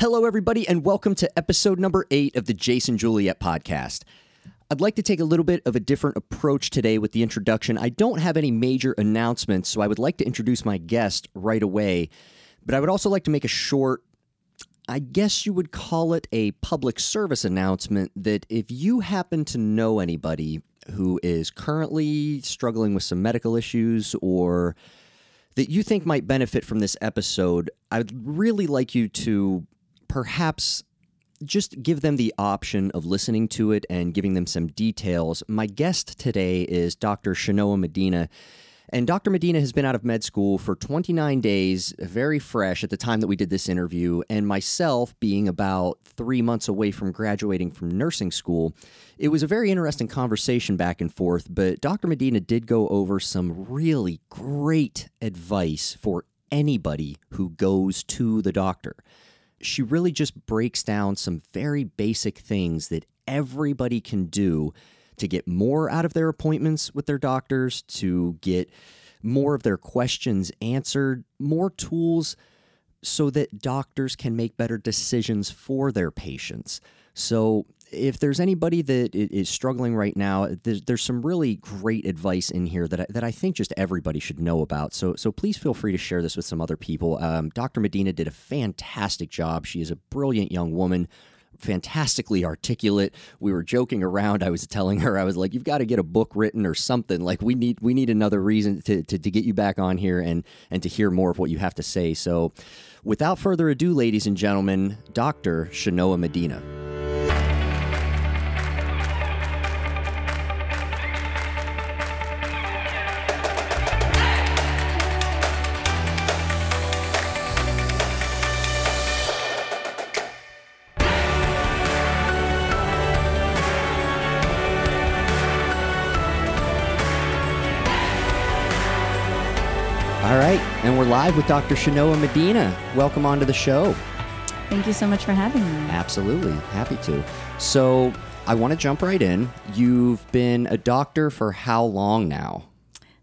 Hello, everybody, and welcome to episode number eight of the Jason Juliet podcast. I'd like to take a little bit of a different approach today with the introduction. I don't have any major announcements, so I would like to introduce my guest right away. But I would also like to make a short, I guess you would call it a public service announcement that if you happen to know anybody who is currently struggling with some medical issues or that you think might benefit from this episode, I'd really like you to perhaps just give them the option of listening to it and giving them some details. My guest today is Dr. Chanoa Medina. And Dr. Medina has been out of med school for 29 days, very fresh at the time that we did this interview. And myself, being about three months away from graduating from nursing school, it was a very interesting conversation back and forth. But Dr. Medina did go over some really great advice for anybody who goes to the doctor she really just breaks down some very basic things that everybody can do to get more out of their appointments with their doctors, to get more of their questions answered, more tools so that doctors can make better decisions for their patients. So, if there's anybody that is struggling right now, there's, there's some really great advice in here that I, that I think just everybody should know about. So so please feel free to share this with some other people. Um, Dr. Medina did a fantastic job. She is a brilliant young woman. Fantastically articulate. We were joking around. I was telling her, I was like, "You've got to get a book written or something. Like we need, we need another reason to, to, to get you back on here and and to hear more of what you have to say." So, without further ado, ladies and gentlemen, Dr. Chanoa Medina. We're live with Dr. Chanoa Medina. Welcome onto the show. Thank you so much for having me. Absolutely, happy to. So, I want to jump right in. You've been a doctor for how long now?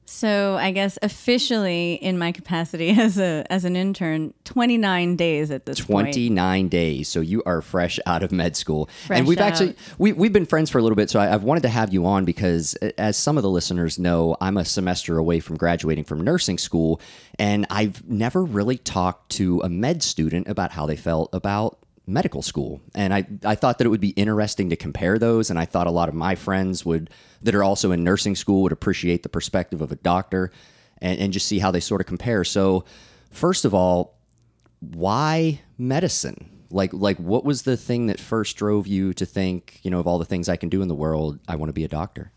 So I guess officially in my capacity as a as an intern, 29 days at this 29 point. days. So you are fresh out of med school. Fresh and we've out. actually we, we've been friends for a little bit, so I, have wanted to have you on because as some of the listeners know, I'm a semester away from graduating from nursing school and I've never really talked to a med student about how they felt about medical school. And I, I thought that it would be interesting to compare those. And I thought a lot of my friends would that are also in nursing school would appreciate the perspective of a doctor and, and just see how they sort of compare. So first of all, why medicine? Like like what was the thing that first drove you to think, you know, of all the things I can do in the world, I want to be a doctor?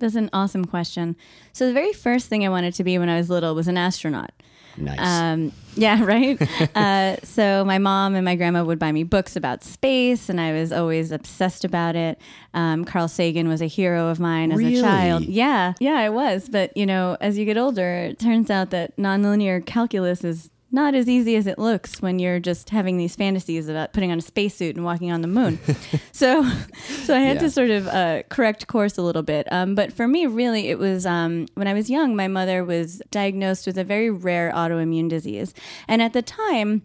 That's an awesome question. So the very first thing I wanted to be when I was little was an astronaut. Nice. Um, yeah, right. uh, so my mom and my grandma would buy me books about space, and I was always obsessed about it. Um, Carl Sagan was a hero of mine as really? a child. Yeah, yeah, I was. But you know, as you get older, it turns out that nonlinear calculus is not as easy as it looks when you're just having these fantasies about putting on a spacesuit and walking on the moon. so, so I had Yeah. to sort of uh, correct course a little bit. Um, but for me, really, it was um, when I was young. My mother was diagnosed with a very rare autoimmune disease, and at the time.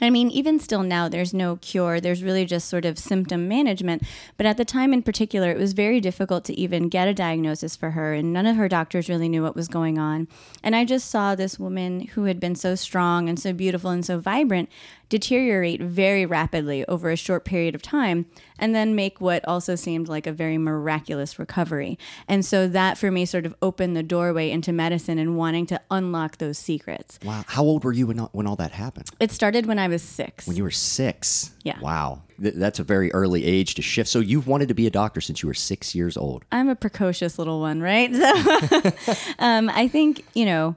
I mean, even still now, there's no cure. There's really just sort of symptom management. But at the time in particular, it was very difficult to even get a diagnosis for her, and none of her doctors really knew what was going on. And I just saw this woman who had been so strong and so beautiful and so vibrant deteriorate very rapidly over a short period of time and then make what also seemed like a very miraculous recovery. And so that for me sort of opened the doorway into medicine and wanting to unlock those secrets. Wow. How old were you when all, when all that happened? It started when I was six. When you were six. Yeah. Wow. Th- that's a very early age to shift. So you've wanted to be a doctor since you were six years old. I'm a precocious little one, right? So um, I think, you know,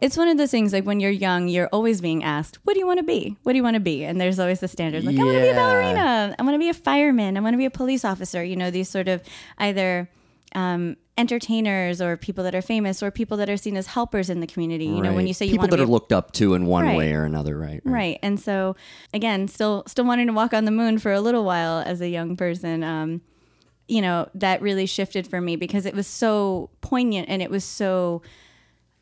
it's one of those things like when you're young, you're always being asked, What do you want to be? What do you want to be? And there's always the standard like, I want to be a ballerina. I want to be a fireman. I want to be a police officer. You know, these sort of either um, entertainers or people that are famous or people that are seen as helpers in the community. You know, when you say you people want to that be are looked up to in one Right. way or another, right? Right. And so again, still still wanting to walk on the moon for a little while as a young person. Um, you know, that really shifted for me because it was so poignant and it was so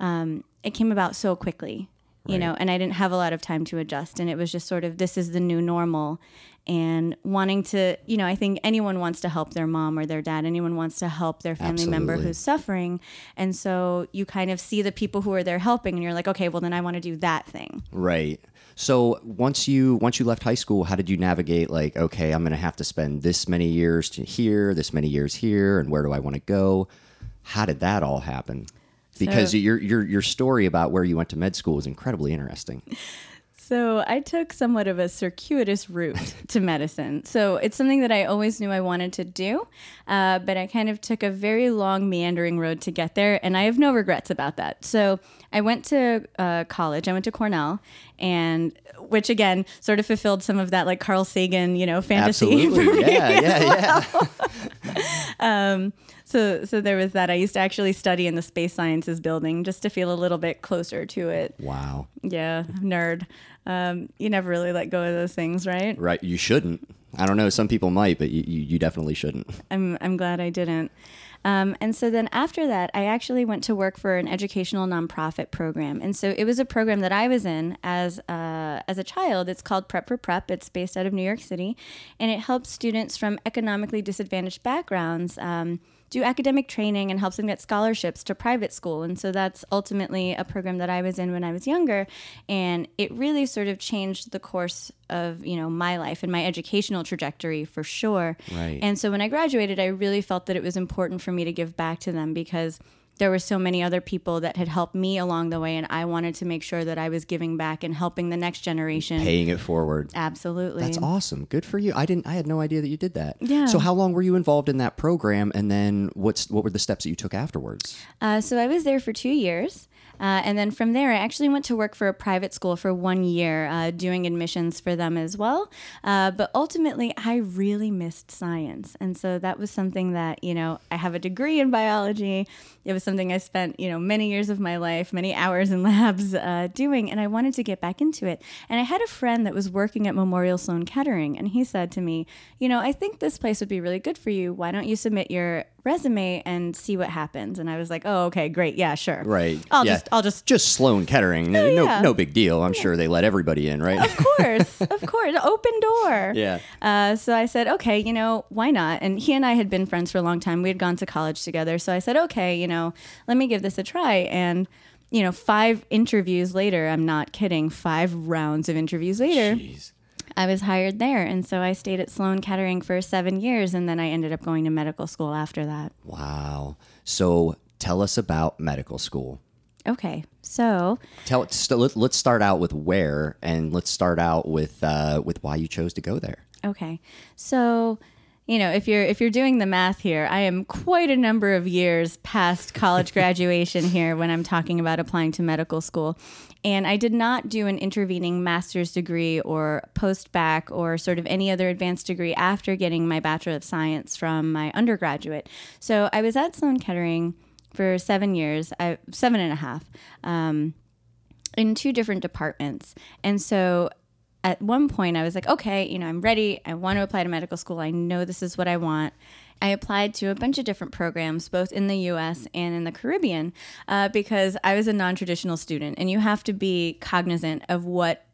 um, it came about so quickly. you know, and I didn't have a lot of time to adjust. And it was just sort of this is the new normal. And wanting to, you know, I think anyone wants to help their mom or their dad. Anyone wants to help their family member who's suffering. And so you kind of see the people who are there helping, and you're like, okay, well, then I want to do that thing. Right. So once you once you left high school, how did you navigate? Like, okay, I'm going to have to spend this many years to here, this many years here, and where do I want to go? How did that all happen? Because So- your your your story about where you went to med school is incredibly interesting. So I took somewhat of a circuitous route to medicine. So it's something that I always knew I wanted to do, uh, but I kind of took a very long, meandering road to get there, and I have no regrets about that. So I went to uh, college. I went to Cornell, and which again sort of fulfilled some of that like Carl Sagan, you know, fantasy. for Absolutely. me Yeah, yeah, yeah. So so there was that. I used to actually study in the space sciences building just to feel a little bit closer to it. Wow. Yeah, nerd. Um, you never really let go of those things, right? Right. You shouldn't. I don't know. Some people might, but you, you, you definitely shouldn't. I'm I'm glad I didn't. Um, and so then after that, I actually went to work for an educational nonprofit program. And so it was a program that I was in as uh, as a child. It's called Prep for Prep. It's based out of New York City, and it helps students from economically disadvantaged backgrounds. Um, do academic training and helps them get scholarships to private school. And so that's ultimately a program that I was in when I was younger. And it really sort of changed the course of, you know, my life and my educational trajectory for sure. Right. And so when I graduated, I really felt that it was important for me to give back to them because there were so many other people that had helped me along the way. And I wanted to make sure that I was giving back and helping the next generation. Paying it forward. Absolutely. That's awesome. Good for you. I didn't. I had no idea that you did that. Yeah. So how long were you involved in that program, and then what's what were the steps that you took afterwards? Uh, so I was there for two years. Uh, and then from there, I actually went to work for a private school for one year, uh, doing admissions for them as well. Uh, but ultimately, I really missed science. And so that was something that, you know, I have a degree in biology. It was something I spent, you know, many years of my life, many hours in labs uh, doing. And I wanted to get back into it. And I had a friend that was working at Memorial Sloan Kettering. And he said to me, you know, I think this place would be really good for you. Why don't you submit your resume and see what happens? And I was like, oh, okay, great. Yeah, sure. Right. I'll Yeah. just, I'll just Just Sloan Kettering. No, Oh, yeah. no big deal. I'm sure they let everybody in, right? Of course, of course, open door. Yeah. Uh, so I said, okay, you know, why not? And he and I had been friends for a long time. We had gone to college together. So I said, okay, you know, let me give this a try. And you know, five interviews later, I'm not kidding, five rounds of interviews later, Jeez. I was hired there. And so I stayed at Sloan Kettering for seven years. And then I ended up going to medical school after that. Wow. So tell us about medical school. Okay. So Tell st- let, let's start out with where, and let's start out with uh, with why you chose to go there. Okay. So, you know, if you're if you're doing the math here, I am quite a number of years past college graduation here when I'm talking about applying to medical school. And I did not do an intervening master's degree or post bac or sort of any other advanced degree after getting my Bachelor of Science from my undergraduate. So I was at Sloan Kettering for seven years, I, seven and a half. Um, in two different departments. And so at one point, I was like, okay, you know, I'm ready. I want to apply to medical school. I know this is what I want. I applied to a bunch of different programs, both in the US and in the Caribbean, uh, because I was a non traditional student, and you have to be cognizant of what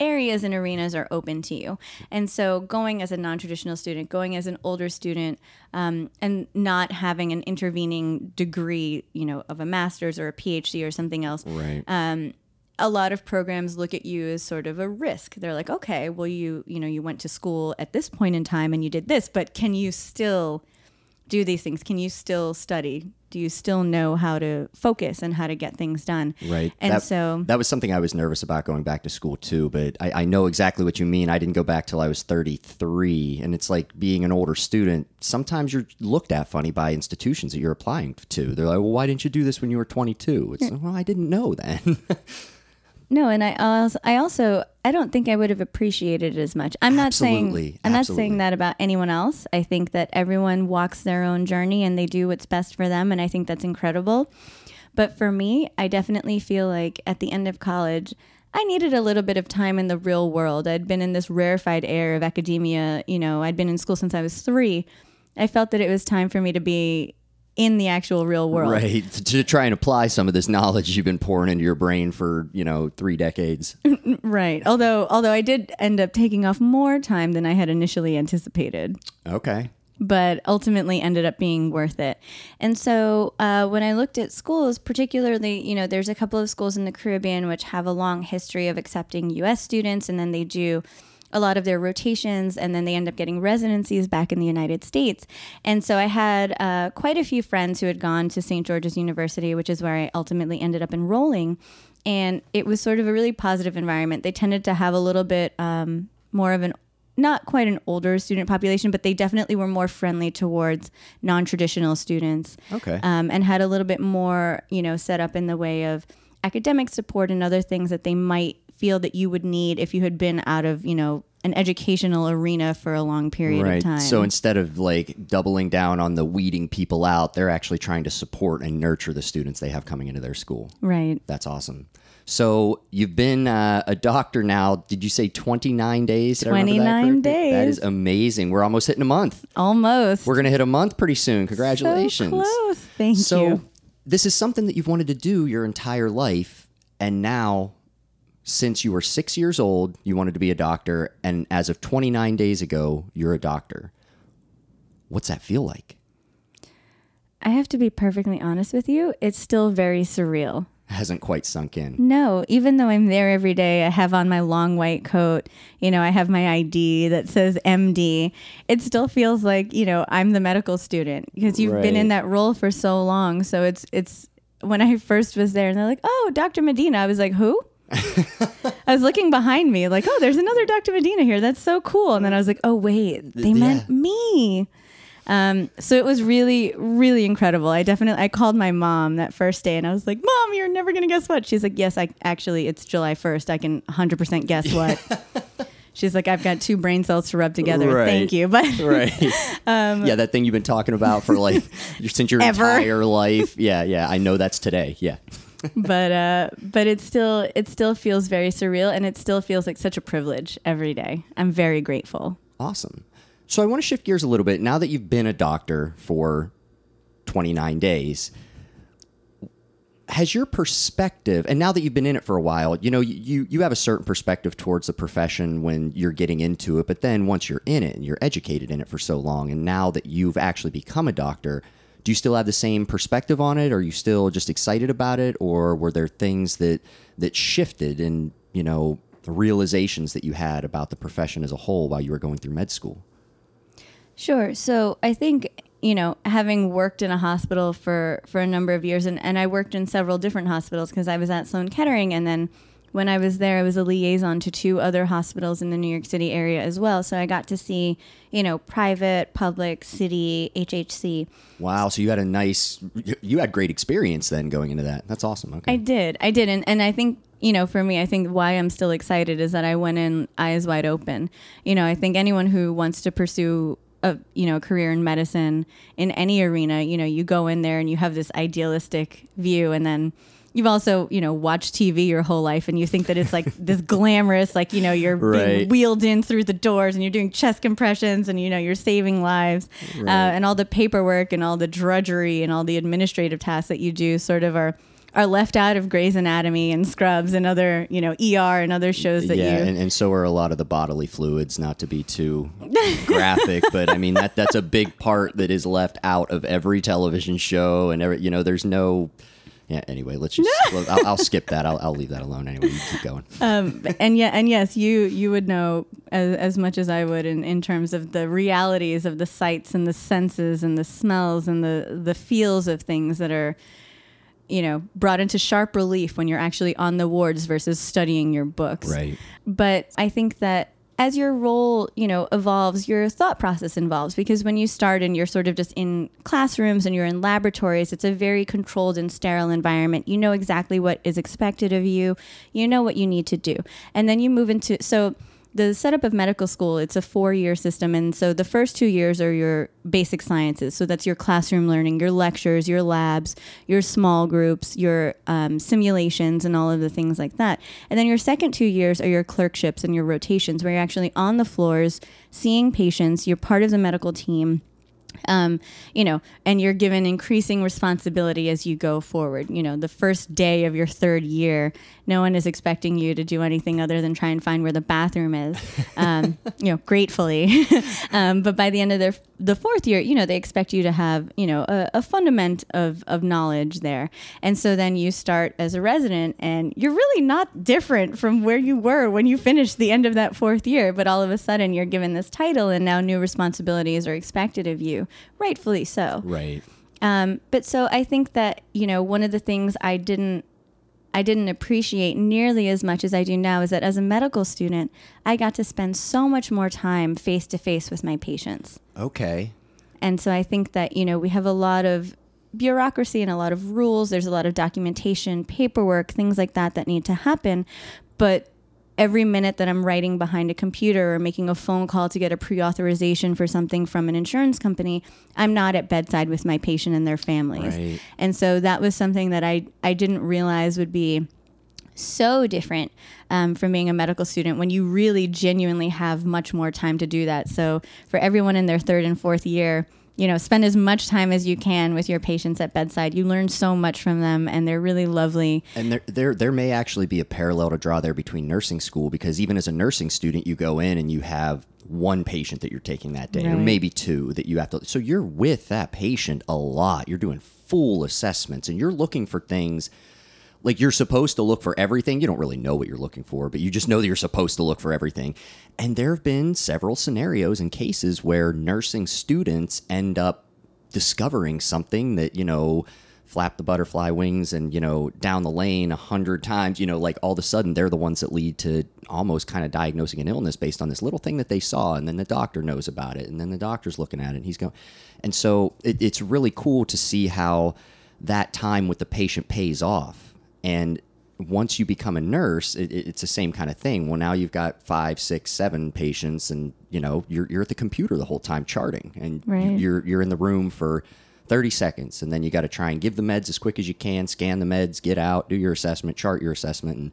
areas and arenas are open to you. And so, going as a non traditional student, going as an older student, um, and not having an intervening degree, you know, of a master's or a PhD or something else, Right. A lot of programs look at you as sort of a risk. They're like, okay, well, you you know, you went to school at this point in time and you did this, but can you still do these things? Can you still study? Do you still know how to focus and how to get things done? Right. And that, so, that was something I was nervous about going back to school too, but I, I know exactly what you mean. I didn't go back till I was 33. And it's like being an older student, sometimes you're looked at funny by institutions that you're applying to. They're like, well, why didn't you do this when you were 22? It's like, well, I didn't know then. no, and I also, I also, I don't think I would have appreciated it as much. I'm not Absolutely. saying, I'm not saying that about anyone else. I think that everyone walks their own journey and they do what's best for them, and I think that's incredible. But for me, I definitely feel like at the end of college, I needed a little bit of time in the real world. I'd been in this rarefied air of academia. You know, I'd been in school since I was three. I felt that it was time for me to be in the actual real world. Right. To try and apply some of this knowledge you've been pouring into your brain for, you know, three decades. Right. Although although I did end up taking off more time than I had initially anticipated. Okay. But ultimately ended up being worth it. And so uh, when I looked at schools, particularly, you know, there's a couple of schools in the Caribbean which have a long history of accepting U.S. students, and then they do a lot of their rotations and then they end up getting residencies back in the United States. And so I had uh, quite a few friends who had gone to St. George's University, which is where I ultimately ended up enrolling. And it was sort of a really positive environment. They tended to have a little bit um, more of an not quite an older student population, but they definitely were more friendly towards non-traditional students. Okay. Um, and had a little bit more, you know, set up in the way of academic support and other things that they might feel that you would need if you had been out of, you know, an educational arena for a long period right. of time. So instead of like doubling down on the weeding people out, they're actually trying to support and nurture the students they have coming into their school. right. That's awesome. So you've been uh, a doctor now. Did you say 29 days? Did I remember that 29? That days. is amazing. We're almost hitting a month. Almost. We're going to hit a month pretty soon. Congratulations. So close. Thank So you. So this is something that you've wanted to do your entire life, and now, since you were six years old, you wanted to be a doctor, and as of 29 days ago, you're a doctor. What's that feel like? I have to be perfectly honest with you. It's still very surreal. Hasn't quite sunk in. No, even though I'm there every day, I have on my long white coat, you know, I have my ID that says MD. It still feels like, you know, I'm the medical student because you've been in that role for so long. So it's it's when I first was there and they're like, "Oh, Dr. Medina." I was like, "Who?" I was looking behind me like, "Oh, there's another Dr. Medina here. That's so cool." And then I was like, "Oh, wait. They Yeah. meant me." Um, so it was really, really incredible. I definitely, I called my mom that first day and I was like, Mom, you're never going to guess what? She's like, Yes, I actually, it's July 1st. I can 100% guess what. She's like, I've got two brain cells to rub together. Right. Thank you. But Right. yeah, that thing you've been talking about for like since your Um, Ever. entire life. Yeah, yeah. I know that's today. Yeah. But uh but it still it still feels very surreal and it still feels like such a privilege every day. I'm very grateful. Awesome. So I want to shift gears a little bit. Now that you've been a doctor for 29 days, has your perspective, and now that you've been in it for a while, you know, you, you have a certain perspective towards the profession when you're getting into it. But then once you're in it and you're educated in it for so long, and now that you've actually become a doctor, do you still have the same perspective on it? Are you still just excited about it? Or were there things that, that shifted in, you know, the realizations that you had about the profession as a whole while you were going through med school? Sure. So I think you know, having worked in a hospital for for a number of years, and and I worked in several different hospitals because I was at Sloan Kettering, and then when I was there, I was a liaison to two other hospitals in the New York City area as well. So I got to see, you know, private, public, city, HHC. Wow. So you had a nice, you had great experience then going into that. That's awesome. Okay. I did. I did. And, and I think, you know, for me, I think why I'm still excited is that I went in eyes wide open. You know, I think anyone who wants to pursue a, you know, career in medicine in any arena, you know, you go in there and you have this idealistic view and then you've also, you know, watched TV your whole life and you think that it's like this glamorous, like, you know, you're Right. being wheeled in through the doors and you're doing chest compressions and, you know, you're saving lives. Uh, and all the paperwork and all the drudgery and all the administrative tasks that you do sort of are are left out of Grey's Anatomy and Scrubs and other, you know, ER and other shows that yeah, you and, and so are a lot of the bodily fluids, not to be too graphic, but I mean that that's a big part that is left out of every television show and every you know, there's no yeah, anyway, let's just I'll, I'll skip that. I'll, I'll leave that alone anyway. You keep going. um, and yeah, and yes, you you would know as, as much as I would in, in terms of the realities of the sights and the senses and the smells and the the feels of things that are, you know, brought into sharp relief when you're actually on the wards versus studying your books. Right. But I think that as your role, you know, evolves, your thought process evolves because when you start and you're sort of just in classrooms and you're in laboratories, it's a very controlled and sterile environment. You know exactly what is expected of you. You know what you need to do. And then you move into so the setup of medical school, it's a four-year system and so the first 2 years are your basic sciences. So that's your classroom learning, your lectures, your labs, your small groups, your um, simulations, and all of the things like that. And then your second two years are your clerkships and your rotations, where you're actually on the floors seeing patients. You're part of the medical team. um, you know, and you're given increasing responsibility as you go forward. You know, the first day of your third year, no one is expecting you to do anything other than try and find where the bathroom is. Um, you know, gratefully, um, but by the end of their the fourth year, you know, they expect you to have you know a, a fundament of of knowledge there, and so then you start as a resident, and you're really not different from where you were when you finished the end of that fourth year. But all of a sudden, you're given this title, and now new responsibilities are expected of you, rightfully so. Right. Um, but so I think that you know one of the things I didn't I didn't appreciate nearly as much as I do now is that as a medical student, I got to spend so much more time face to face with my patients. Okay. And so I think that, you know, we have a lot of bureaucracy and a lot of rules. There's a lot of documentation, paperwork, things like that that need to happen. But every minute that I'm writing behind a computer or making a phone call to get a pre authorization for something from an insurance company, I'm not at bedside with my patient and their families. Right. And so that was something that I, I didn't realize would be so different um, from being a medical student when you really genuinely have much more time to do that. So for everyone in their third and fourth year, you know, spend as much time as you can with your patients at bedside. You learn so much from them, and they're really lovely. And there, there, there may actually be a parallel to draw there between nursing school because even as a nursing student, you go in and you have one patient that you're taking that day, or maybe two that you have to. So you're with that patient a lot. You're doing full assessments, and you're looking for things. Like you're supposed to look for everything. You don't really know what you're looking for, but you just know that you're supposed to look for everything. And there have been several scenarios and cases where nursing students end up discovering something that you know flap the butterfly wings and you know down the lane a hundred times you know like all of a sudden they're the ones that lead to almost kind of diagnosing an illness based on this little thing that they saw and then the doctor knows about it and then the doctor's looking at it and he's going and so it, it's really cool to see how that time with the patient pays off and once you become a nurse, it, it- it's the same kind of thing. Well, now you've got five, six, seven patients, and you know you're you're at the computer the whole time charting, and Right. you're you're in the room for thirty seconds, and then you got to try and give the meds as quick as you can, scan the meds, get out, do your assessment, chart your assessment, and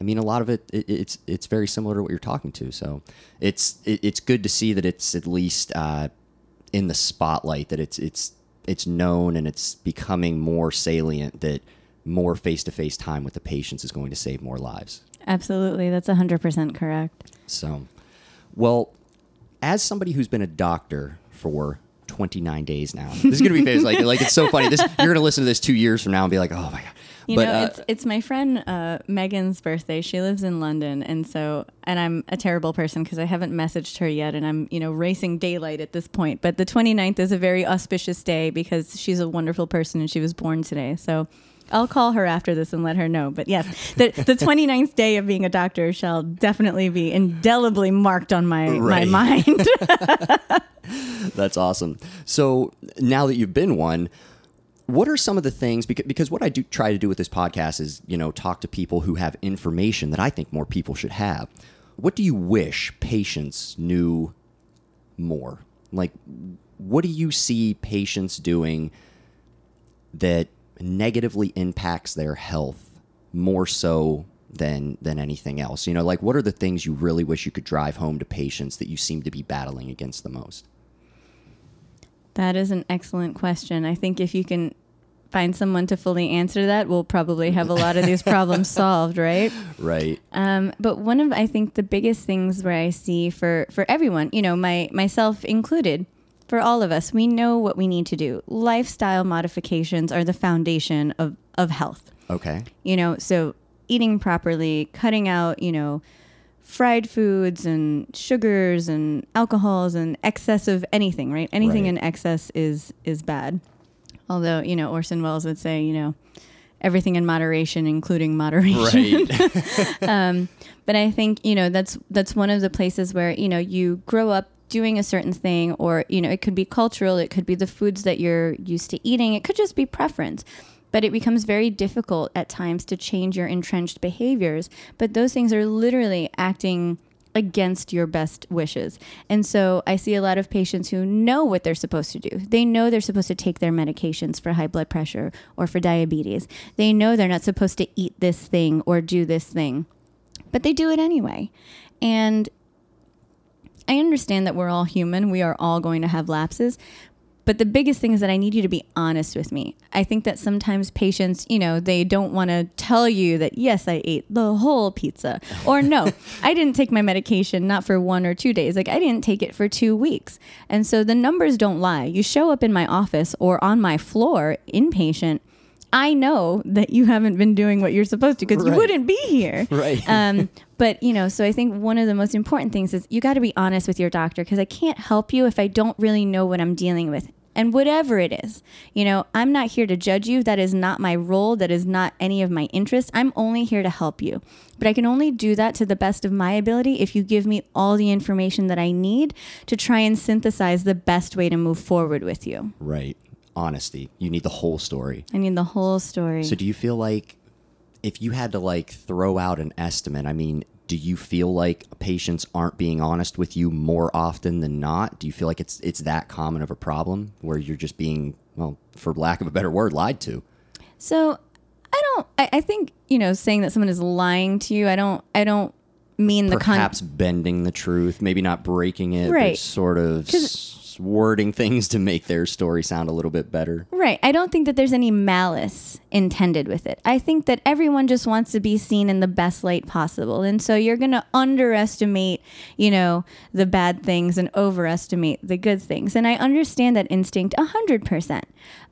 I mean a lot of it, it it's it's very similar to what you're talking to. So it's it, it's good to see that it's at least uh, in the spotlight, that it's it's it's known and it's becoming more salient that more face-to-face time with the patients is going to save more lives. Absolutely. That's 100% correct. So, well, as somebody who's been a doctor for 29 days now, this is going to be famous. Like, like it's so funny. This you're going to listen to this two years from now and be like, oh my god. You but know, uh, it's it's my friend uh, Megan's birthday. She lives in London, and so and I'm a terrible person because I haven't messaged her yet, and I'm you know racing daylight at this point. But the 29th is a very auspicious day because she's a wonderful person and she was born today. So I'll call her after this and let her know. But yes, the the 29th day of being a doctor shall definitely be indelibly marked on my Right. my mind. That's awesome. So now that you've been one, what are some of the things because, because what I do try to do with this podcast is, you know, talk to people who have information that I think more people should have. What do you wish patients knew more? Like what do you see patients doing that negatively impacts their health more so than than anything else? You know, like what are the things you really wish you could drive home to patients that you seem to be battling against the most? That is an excellent question. I think if you can find someone to fully answer that, we'll probably have a lot of these problems solved, right? Right. Um, but one of I think the biggest things where I see for for everyone, you know, my myself included, for all of us, we know what we need to do. Lifestyle modifications are the foundation of of health Okay. you know so eating properly cutting out you know fried foods and sugars and alcohols and excess of anything right anything Right. in excess is is bad although you know orson welles would say you know everything in moderation including moderation Right. Um, but I think you know that's that's one of the places where you know you grow up doing a certain thing, or you know it could be cultural, it could be the foods that you're used to eating, it could just be preference. But it becomes very difficult at times to change your entrenched behaviors. But those things are literally acting against your best wishes. And so I see a lot of patients who know what they're supposed to do. They know they're supposed to take their medications for high blood pressure or for diabetes. They know they're not supposed to eat this thing or do this thing but they do it anyway. And I understand that we're all human, we are all going to have lapses, but the biggest thing is that I need you to be honest with me. I think that sometimes patients, you know, they don't want to tell you that, yes, I ate the whole pizza. Or no, I didn't take my medication not for one or two days. Like I didn't take it for two weeks. And so the numbers don't lie. You show up in my office or on my floor, inpatient. I know that you haven't been doing what you're supposed to because Right. you wouldn't be here. Right. Um, but you know, so I think one of the most important things is you got to be honest with your doctor because I can't help you if I don't really know what I'm dealing with. And whatever it is, you know, I'm not here to judge you. That is not my role. That is not any of my interest. I'm only here to help you. But I can only do that to the best of my ability if you give me all the information that I need to try and synthesize the best way to move forward with you. right. Honesty. You need the whole story. I need the whole story. So do you feel like if you had to like throw out an estimate, I mean, do you feel like patients aren't being honest with you more often than not? Do you feel like it's it's that common of a problem where you're just being, well, for lack of a better word, lied to? So I don't. I, I think you know, saying that someone is lying to you. I don't. I don't mean the con. Perhaps bending the truth, maybe not breaking it, but Right. sort of wording things to make their story sound a little bit better. Right. I don't think that there's any malice intended with it. I think that everyone just wants to be seen in the best light possible. And so you're going to underestimate, you know, the bad things and overestimate the good things. And I understand that instinct 100%.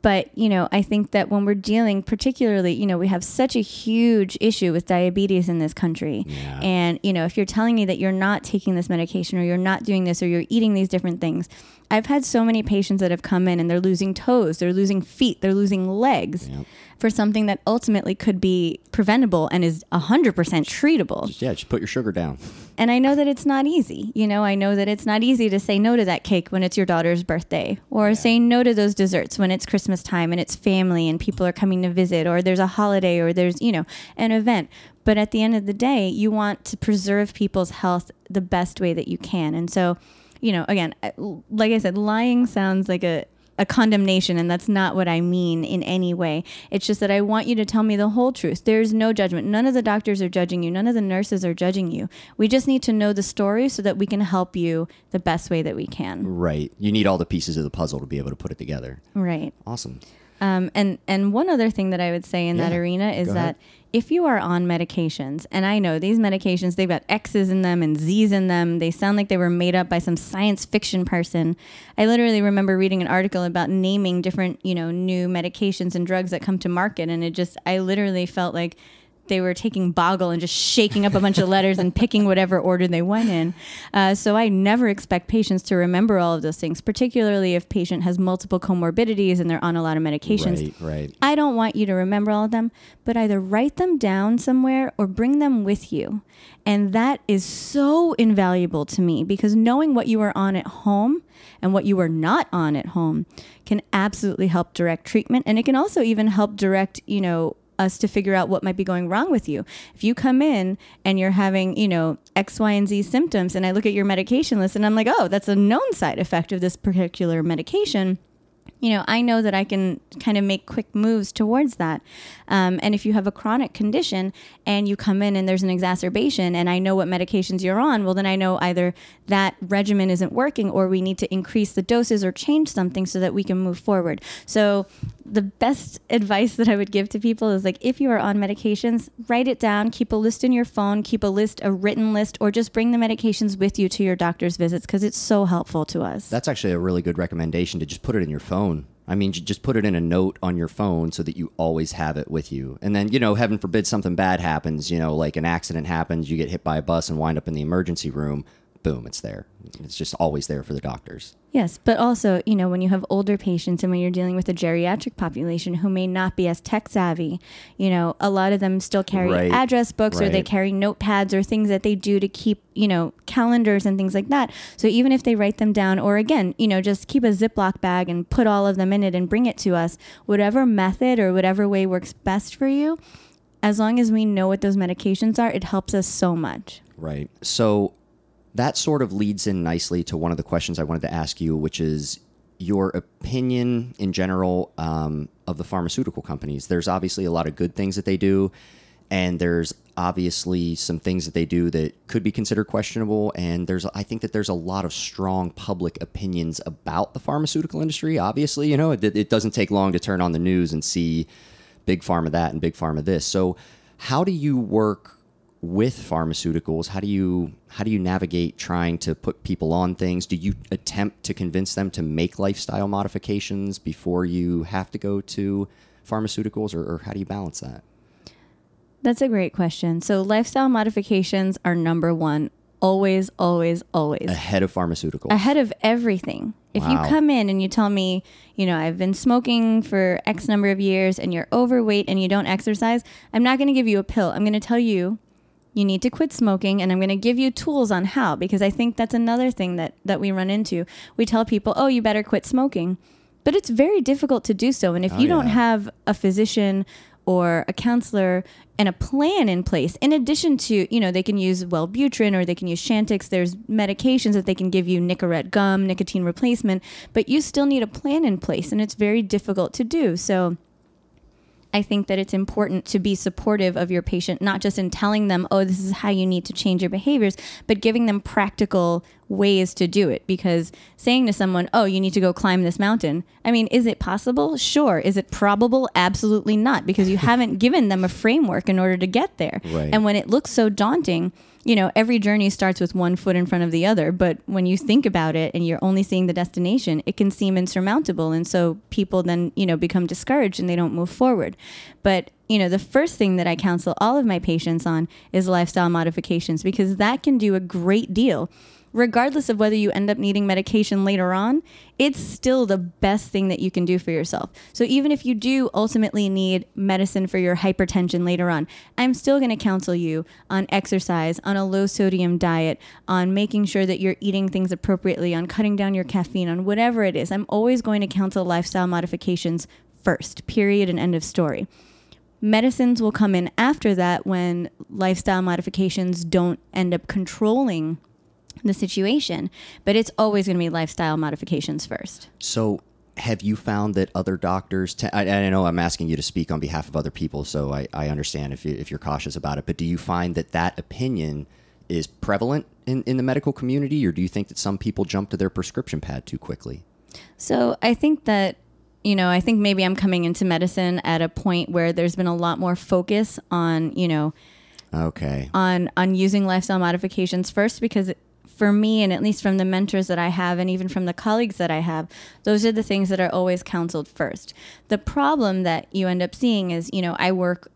But, you know, I think that when we're dealing, particularly, you know, we have such a huge issue with diabetes in this country. Yeah. And, you know, if you're telling me that you're not taking this medication or you're not doing this or you're eating these different things, I've had so many patients that have come in and they're losing toes, they're losing feet, they're losing legs for something that ultimately could be preventable and is 100% treatable. Yeah, just put your sugar down. And I know that it's not easy. You know, I know that it's not easy to say no to that cake when it's your daughter's birthday or say no to those desserts when it's Christmas time and it's family and people are coming to visit or there's a holiday or there's, you know, an event. But at the end of the day, you want to preserve people's health the best way that you can. And so, you know, again, like I said, lying sounds like a a condemnation and that's not what I mean in any way. It's just that I want you to tell me the whole truth. There's no judgment. None of the doctors are judging you. None of the nurses are judging you. We just need to know the story so that we can help you the best way that we can. Right. You need all the pieces of the puzzle to be able to put it together. Right. Awesome. Um, and and one other thing that I would say in that arena is go that ahead. If you are on medications, and I know these medications, they've got X's in them and Z's in them. They sound like they were made up by some science fiction person. I literally remember reading an article about naming different, you know, new medications and drugs that come to market, and it just, I literally felt like they were taking boggle and just shaking up a bunch of letters and picking whatever order they went in. Uh, so I never expect patients to remember all of those things, particularly if patient has multiple comorbidities and they're on a lot of medications. Right, right. I don't want you to remember all of them, but either write them down somewhere or bring them with you. And that is so invaluable to me because knowing what you are on at home and what you are not on at home can absolutely help direct treatment. And it can also even help direct, you know, us to figure out what might be going wrong with you. If you come in and you're having, you know, X, Y, and Z symptoms, and I look at your medication list and I'm like, oh, that's a known side effect of this particular medication you know, I know that I can kind of make quick moves towards that. Um, and if you have a chronic condition and you come in and there's an exacerbation and I know what medications you're on, well, then I know either that regimen isn't working or we need to increase the doses or change something so that we can move forward. So, the best advice that I would give to people is like if you are on medications, write it down, keep a list in your phone, keep a list, a written list, or just bring the medications with you to your doctor's visits because it's so helpful to us. That's actually a really good recommendation to just put it in your phone. I mean, just put it in a note on your phone so that you always have it with you. And then, you know, heaven forbid something bad happens, you know, like an accident happens, you get hit by a bus and wind up in the emergency room, boom, it's there. It's just always there for the doctors. Yes, but also, you know, when you have older patients and when you're dealing with a geriatric population who may not be as tech savvy, you know, a lot of them still carry Right, address books or they carry notepads or things that they do to keep, you know, calendars and things like that. So even if they write them down or again, you know, just keep a Ziploc bag and put all of them in it and bring it to us, whatever method or whatever way works best for you, as long as we know what those medications are, it helps us so much. Right. So that sort of leads in nicely to one of the questions I wanted to ask you, which is your opinion in general um, of the pharmaceutical companies. There's obviously a lot of good things that they do, and there's obviously some things that they do that could be considered questionable, and there's I think that there's a lot of strong public opinions about the pharmaceutical industry. Obviously, you know, it, it doesn't take long to turn on the news and see big pharma that and big pharma this. So, how do you work with pharmaceuticals? How do you how do you navigate trying to put people on things? Do you attempt to convince them to make lifestyle modifications before you have to go to pharmaceuticals, or, or how do you balance that? That's a great question. So, lifestyle modifications are number one, always, always, always. Ahead of pharmaceuticals. Ahead of everything. If Wow. you come in and you tell me, you know, I've been smoking for X number of years and you're overweight and you don't exercise, I'm not going to give you a pill. I'm going to tell you you need to quit smoking and I'm going to give you tools on how because I think that's another thing that that we run into. We tell people, "Oh, you better quit smoking." But it's very difficult to do so and if Oh, you don't have a physician or a counselor and a plan in place in addition to you know they can use wellbutrin or they can use chantix there's medications that they can give you nicorette gum nicotine replacement but you still need a plan in place and it's very difficult to do so I think that it's important to be supportive of your patient, not just in telling them, oh, this is how you need to change your behaviors, but giving them practical ways to do it. Because saying to someone, oh, you need to go climb this mountain, I mean, is it possible? Sure. Is it probable? Absolutely not, because you haven't given them a framework in order to get there. Right. And when it looks so daunting, you know, every journey starts with one foot in front of the other. But when you think about it and you're only seeing the destination, it can seem insurmountable. And so people then, you know, become discouraged and they don't move forward. But, you know, the first thing that I counsel all of my patients on is lifestyle modifications because that can do a great deal. Regardless of whether you end up needing medication later on, it's still the best thing that you can do for yourself. So even if you do ultimately need medicine for your hypertension later on, I'm still going to counsel you on exercise, on a low sodium diet, on making sure that you're eating things appropriately, on cutting down your caffeine, on whatever it is. I'm always going to counsel lifestyle modifications first, period, and end of story. Medicines will come in after that when lifestyle modifications don't end up controlling the situation, but it's always going to be lifestyle modifications first. So, have you found that other doctors? Te- I, I know I'm asking you to speak on behalf of other people, so I, I understand if you if you're cautious about it. But do you find that that opinion is prevalent in, in the medical community, or do you think that some people jump to their prescription pad too quickly? So I think that, you know, I think maybe I'm coming into medicine at a point where there's been a lot more focus on, you know, Okay. on on using lifestyle modifications first because for me and at least from the mentors that I have and even from the colleagues that I have those are the things that are always counseled first. The problem that you end up seeing is you know I work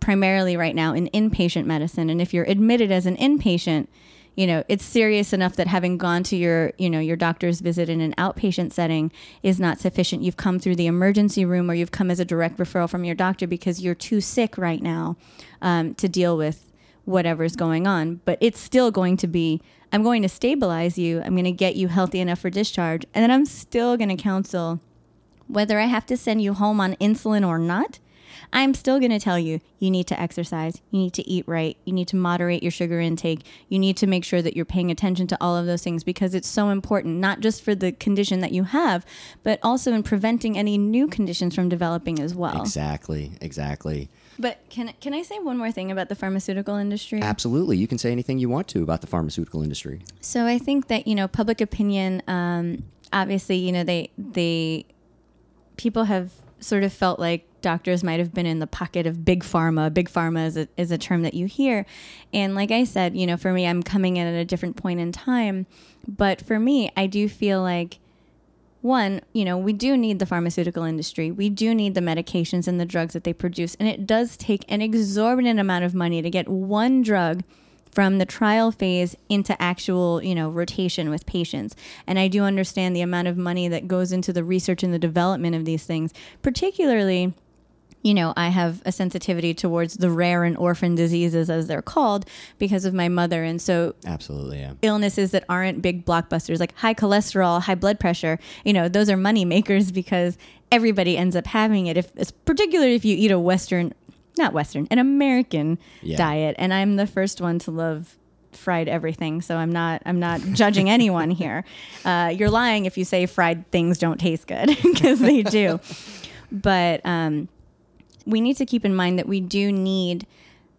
primarily right now in inpatient medicine and if you're admitted as an inpatient you know it's serious enough that having gone to your you know your doctor's visit in an outpatient setting is not sufficient. You've come through the emergency room or you've come as a direct referral from your doctor because you're too sick right now um, to deal with whatever's going on but it's still going to be i'm going to stabilize you i'm going to get you healthy enough for discharge and then i'm still going to counsel whether I have to send you home on insulin or not, I'm still going to tell you you need to exercise, you need to eat right, you need to moderate your sugar intake, you need to make sure that you're paying attention to all of those things because it's so important, not just for the condition that you have, but also in preventing any new conditions from developing as well. Exactly. Exactly. But can, can I say one more thing about the pharmaceutical industry? Absolutely. You can say anything you want to about the pharmaceutical industry. So I think that you know public opinion. Um, obviously, you know they they people have sort of felt like doctors might have been in the pocket of big pharma. Big pharma is a, is a term that you hear, and like I said, you know, for me, I'm coming in at a different point in time. But for me, I do feel like one, you know, we do need the pharmaceutical industry. We do need the medications and the drugs that they produce. And it does take an exorbitant amount of money to get one drug from the trial phase into actual, you know, rotation with patients. And I do understand the amount of money that goes into the research and the development of these things, particularly you know, I have a sensitivity towards the rare and orphan diseases, as they're called, because of my mother. And so Absolutely. Yeah. illnesses that aren't big blockbusters like high cholesterol, high blood pressure, you know, those are money makers because everybody ends up having it. If particularly if you eat a Western, not Western, an American Yeah. diet, and I'm the first one to love fried everything, so I'm not I'm not judging anyone here. Uh, you're lying if you say fried things don't taste good because they do. But um, we need to keep in mind that we do need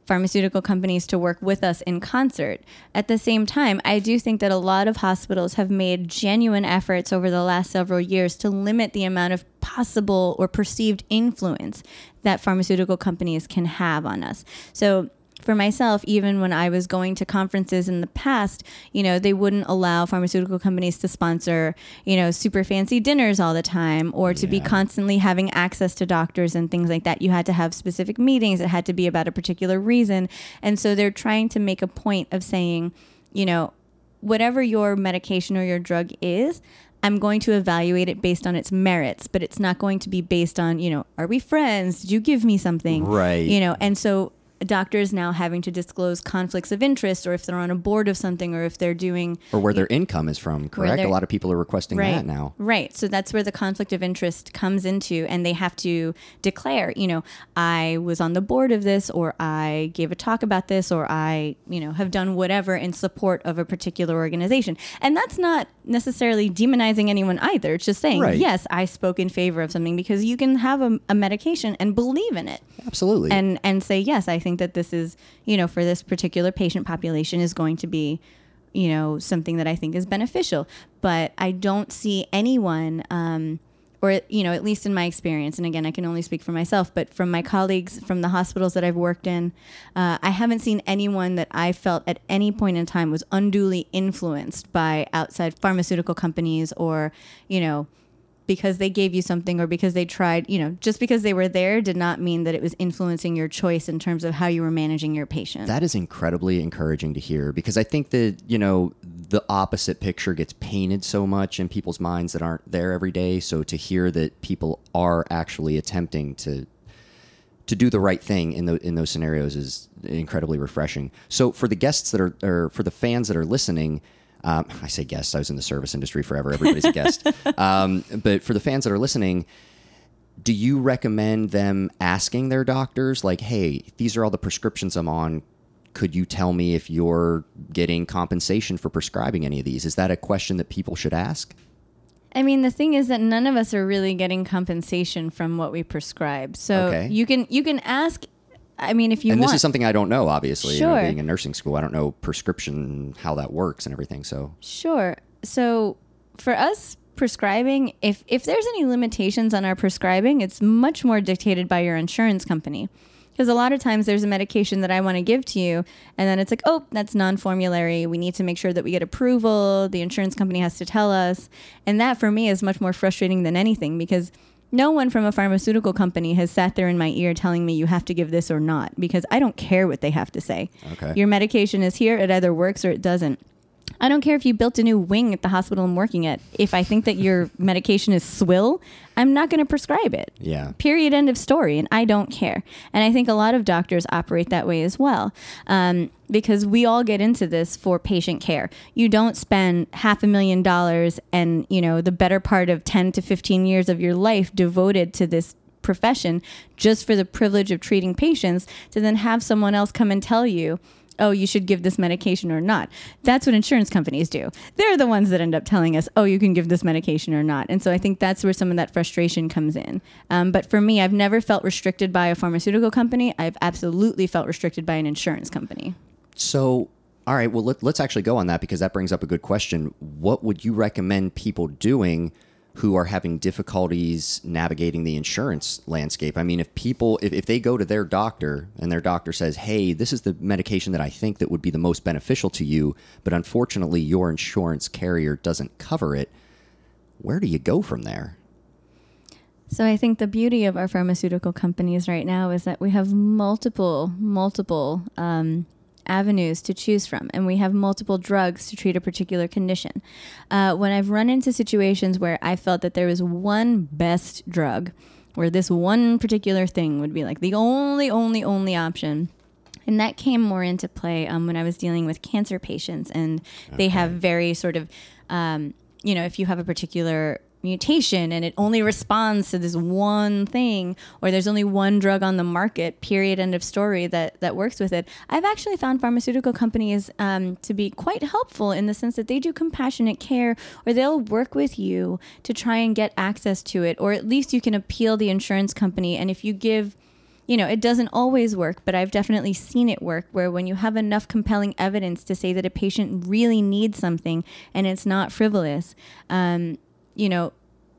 pharmaceutical companies to work with us in concert. At the same time, I do think that a lot of hospitals have made genuine efforts over the last several years to limit the amount of possible or perceived influence that pharmaceutical companies can have on us. So, for myself, even when I was going to conferences in the past, you know, they wouldn't allow pharmaceutical companies to sponsor, you know, super fancy dinners all the time or to be constantly having access to doctors and things like that. You had to have specific meetings, it had to be about a particular reason. And so they're trying to make a point of saying, you know, whatever your medication or your drug is, I'm going to evaluate it based on its merits, but it's not going to be based on, you know, are we friends? Did you give me something? Right. You know, and so doctors now having to disclose conflicts of interest or if they're on a board of something or if they're doing or where their income is from, correct? A lot of people are requesting right that now. right so that's where the conflict of interest comes into and they have to declare you know i was on the board of this or i gave a talk about this or i you know have done whatever in support of a particular organization and that's not necessarily demonizing anyone either it's just saying Right. yes i spoke in favor of something because you can have a, a medication and believe in it Absolutely. and and say yes i think that this is you know for this particular patient population is going to be you know something that i think is beneficial. But i don't see anyone um or you know at least in my experience and again i can only speak for myself but from my colleagues from the hospitals that i've worked in uh, i haven't seen anyone that i felt at any point in time was unduly influenced by outside pharmaceutical companies or you know because they gave you something or because they tried, you know, just because they were there did not mean that it was influencing your choice in terms of how you were managing your patient. That is incredibly encouraging to hear because I think that, you know, the opposite picture gets painted so much in people's minds that aren't there every day. So to hear that people are actually attempting to to do the right thing in the, in those scenarios is incredibly refreshing. So for the guests that are or for the fans that are listening, um, I say guests. I was in the service industry forever. Everybody's a guest. Um, but for the fans that are listening, do you recommend them asking their doctors like hey these are all the prescriptions i'm on could you tell me if you're getting compensation for prescribing any of these is that a question that people should ask I mean, the thing is that none of us are really getting compensation from what we prescribe. So Okay. you can you can ask. I mean, if you and want, this is something i don't know obviously you know, Sure. being in nursing school i don't know prescription how that works and everything so Sure. So for us prescribing, if if there's any limitations on our prescribing, it's much more dictated by your insurance company. Because a lot of times there's a medication that I want to give to you, and then it's like, oh, that's non formulary. We need to make sure that we get approval. The insurance company has to tell us. And that for me is much more frustrating than anything because no one from a pharmaceutical company has sat there in my ear telling me you have to give this or not because I don't care what they have to say. Okay. Your medication is here, it either works or it doesn't. I don't care if you built a new wing at the hospital I'm working at. If I think that your medication is swill, I'm not going to prescribe it. yeah Period. End of story. And I don't care. And I think a lot of doctors operate that way as well, um, because we all get into this for patient care. You don't spend half a million dollars and you know the better part of ten to fifteen years of your life devoted to this profession just for the privilege of treating patients to then have someone else come and tell you oh you should give this medication or not. That's what insurance companies do. They're the ones that end up telling us oh you can give this medication or not. And so i think that's where some of that frustration comes in. Um, but for me i've never felt restricted by a pharmaceutical company. I've absolutely felt restricted by an insurance company so all right well let, let's actually go on that because that brings up a good question. What would you recommend people doing who are having difficulties navigating the insurance landscape? I mean if people if, if they go to their doctor and their doctor says hey this is the medication that i think that would be the most beneficial to you but unfortunately your insurance carrier doesn't cover it where do you go from there? So I think the beauty of our pharmaceutical companies right now is that we have multiple, multiple um, avenues to choose from, and we have multiple drugs to treat a particular condition. Uh, when I've run into situations where I felt that there was one best drug, where this one particular thing would be like the only, only, only option. And that came more into play um, when I was dealing with cancer patients, and they have very sort of, um, you know, if you have a particular mutation and it only responds to this one thing, or there's only one drug on the market, period, end of story, that, that works with it. I've actually found pharmaceutical companies um, to be quite helpful in the sense that they do compassionate care, or they'll work with you to try and get access to it, or at least you can appeal the insurance company. And if you give you know, it doesn't always work, but I've definitely seen it work where when you have enough compelling evidence to say that a patient really needs something and it's not frivolous, um, you know,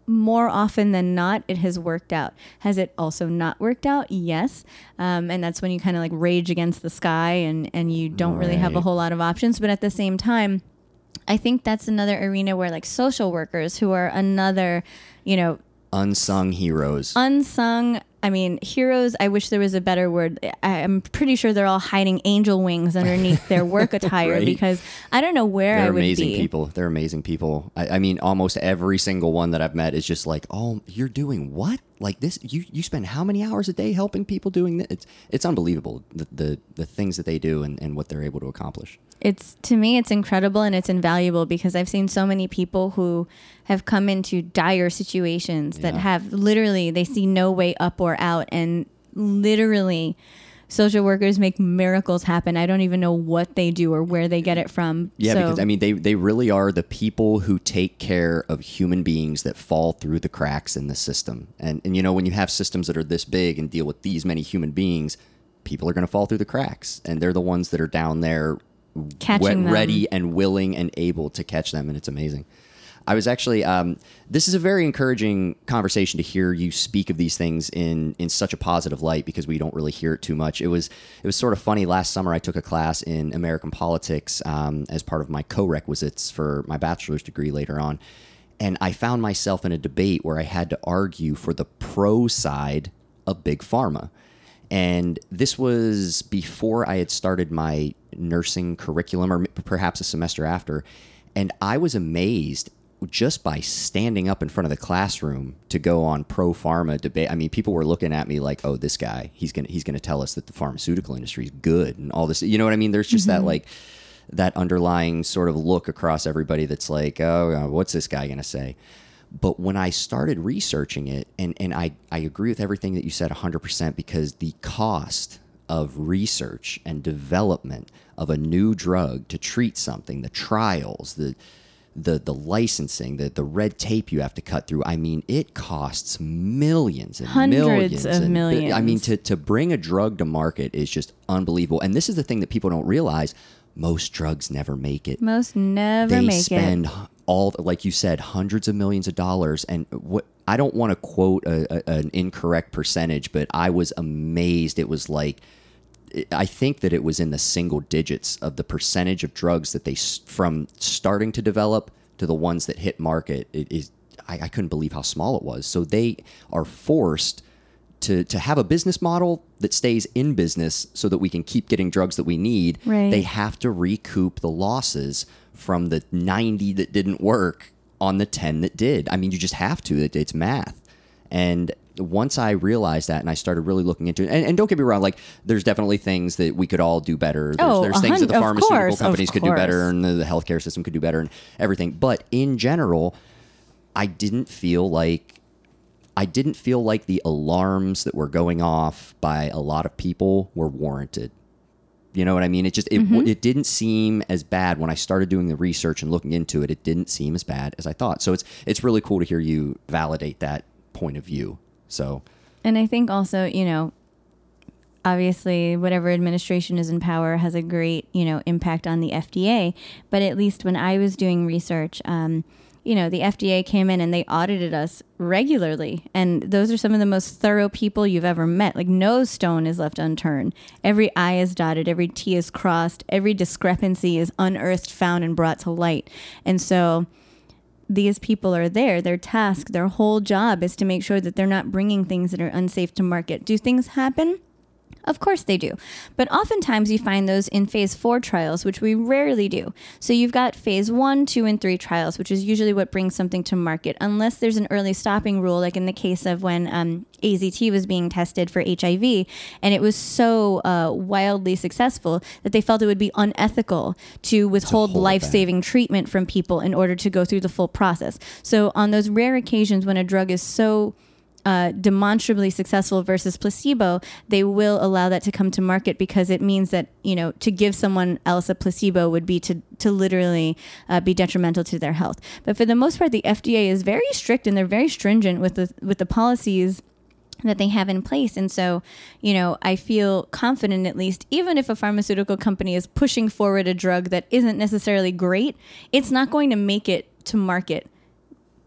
more often than not, it has worked out. Has it also not worked out? Yes. Um, and that's when you kind of like rage against the sky and, and you don't really have a whole lot of options. But at the same time, I think that's another arena where like social workers who are another, you know, Unsung heroes. unsung i mean heroes i wish there was a better word I, i'm pretty sure they're all hiding angel wings underneath their work attire Right. because i don't know where I'm. They're i would amazing be people. They're amazing people. I, I mean, almost every single one that I've met is just like, "Oh, you're doing what? Like this? You you spend how many hours a day helping people doing this? It's it's unbelievable the the, the things that they do and, and what they're able to accomplish." it's to me it's incredible and it's invaluable because i've seen so many people who have come into dire situations that have literally they see no way up or out and literally social workers make miracles happen i don't even know what they do or where they get it from Yeah, So- because I mean, they they really are the people who take care of human beings that fall through the cracks in the system. And and you know, when you have systems that are this big and deal with these many human beings, people are going to fall through the cracks, and they're the ones that are down there, Catching them. ready and willing and able to catch them, and it's amazing. I was actually. Um, this is a very encouraging conversation to hear you speak of these things in in such a positive light because we don't really hear it too much. It was it was sort of funny. Last summer, I took a class in American politics um, as part of my co-requisites for my bachelor's degree later on, and I found myself in a debate where I had to argue for the pro side of big pharma. And this was before I had started my nursing curriculum, or perhaps a semester after. And I was amazed just by standing up in front of the classroom to go on pro pharma debate. I mean, people were looking at me like, "Oh, this guy, he's gonna he's gonna tell us that the pharmaceutical industry is good and all this." You know what I mean? There's just that like that underlying sort of look across everybody that's like, "Oh, uh, what's this guy gonna say?" But when I started researching it, and, and I, I agree with everything that you said 100% because the cost of research and development of a new drug to treat something, the trials, the, the, the licensing, the, the red tape you have to cut through, I mean, it costs millions and Hundreds millions. of and, I mean, to, to bring a drug to market is just unbelievable. And this is the thing that people don't realize. Most drugs never make it. Most never they make spend it h- all like you said hundreds of millions of dollars. And what i don't want to quote a, a, an incorrect percentage but i was amazed. It was like i think that it was in the single digits of the percentage of drugs that they from starting to develop to the ones that hit market it is I, I couldn't believe how small it was so they are forced to, to have a business model that stays in business so that we can keep getting drugs that we need, Right. they have to recoup the losses from the 90 that didn't work on the 10 that did. I mean, you just have to. It, it's math. And once I realized that and I started really looking into it, and, and don't get me wrong, like there's definitely things that we could all do better. There's, Oh, there's things that the pharmaceutical course, companies could do better and the, the healthcare system could do better and everything. But in general, I didn't feel like I didn't feel like the alarms that were going off by a lot of people were warranted. You know what I mean? It just it, Mm-hmm. it didn't seem as bad when I started doing the research and looking into it. It didn't seem as bad as I thought. So it's it's really cool to hear you validate that point of view. So And I think also, you know, obviously whatever administration is in power has a great, you know, impact on the FDA. But at least when I was doing research, um, you know, the FDA came in and they audited us regularly. And those are some of the most thorough people you've ever met. Like no stone is left unturned. Every I is dotted, every T is crossed, every discrepancy is unearthed, found, and brought to light. And so these people are there. Their task, their whole job is to make sure that they're not bringing things that are unsafe to market. Do things happen? Of course they do. But oftentimes you find those in phase four trials, which we rarely do. So you've got phase one, two, and three trials, which is usually what brings something to market, unless there's an early stopping rule, like in the case of when um, AZT was being tested for HIV, and it was so uh, wildly successful that they felt it would be unethical to withhold life saving treatment from people in order to go through the full process. So on those rare occasions when a drug is so uh, demonstrably successful versus placebo, they will allow that to come to market because it means that you know to give someone else a placebo would be to to literally uh, be detrimental to their health. But for the most part, the FDA is very strict and they're very stringent with the with the policies that they have in place. And so, you know, I feel confident at least, even if a pharmaceutical company is pushing forward a drug that isn't necessarily great, it's not going to make it to market.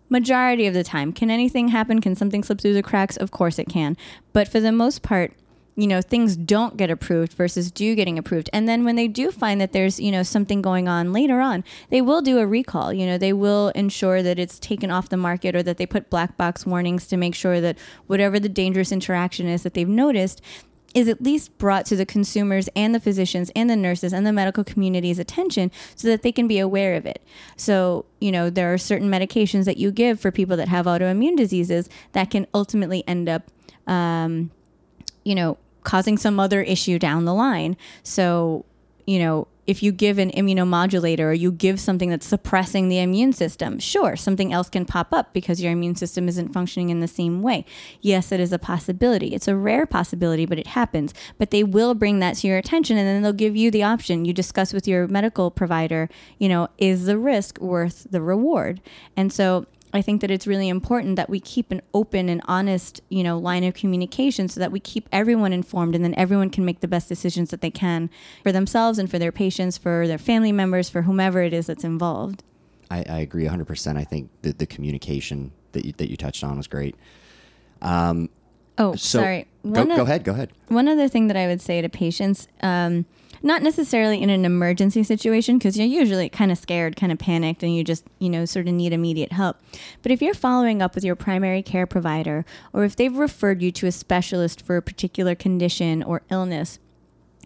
Majority of the time. Can anything happen? Can something slip through the cracks? Of course it can. But for the most part, you know things don't get approved versus do getting approved and then when they do find that there's you know something going on later on they will do a recall you know they will ensure that it's taken off the market or that they put black box warnings to make sure that whatever the dangerous interaction is that they've noticed is at least brought to the consumers and the physicians and the nurses and the medical community's attention so that they can be aware of it. So, you know, there are certain medications that you give for people that have autoimmune diseases that can ultimately end up, um, you know, causing some other issue down the line. So, you know, if you give an immunomodulator or you give something that's suppressing the immune system, sure, something else can pop up because your immune system isn't functioning in the same way. Yes, it is a possibility. It's a rare possibility, but it happens. But they will bring that to your attention and then they'll give you the option. You discuss with your medical provider, you know, is the risk worth the reward? And so I think that it's really important that we keep an open and honest, you know, line of communication so that we keep everyone informed and then everyone can make the best decisions that they can for themselves and for their patients, for their family members, for whomever it is that's involved. I, I agree 100%. I think that the communication that you, that you touched on was great. Um, oh, so sorry. Go, One go ahead. Go ahead. One other thing that I would say to patients, um, not necessarily in an emergency situation, because you're usually kind of scared, kind of panicked, and you just, you know, sort of need immediate help. But if you're following up with your primary care provider, or if they've referred you to a specialist for a particular condition or illness,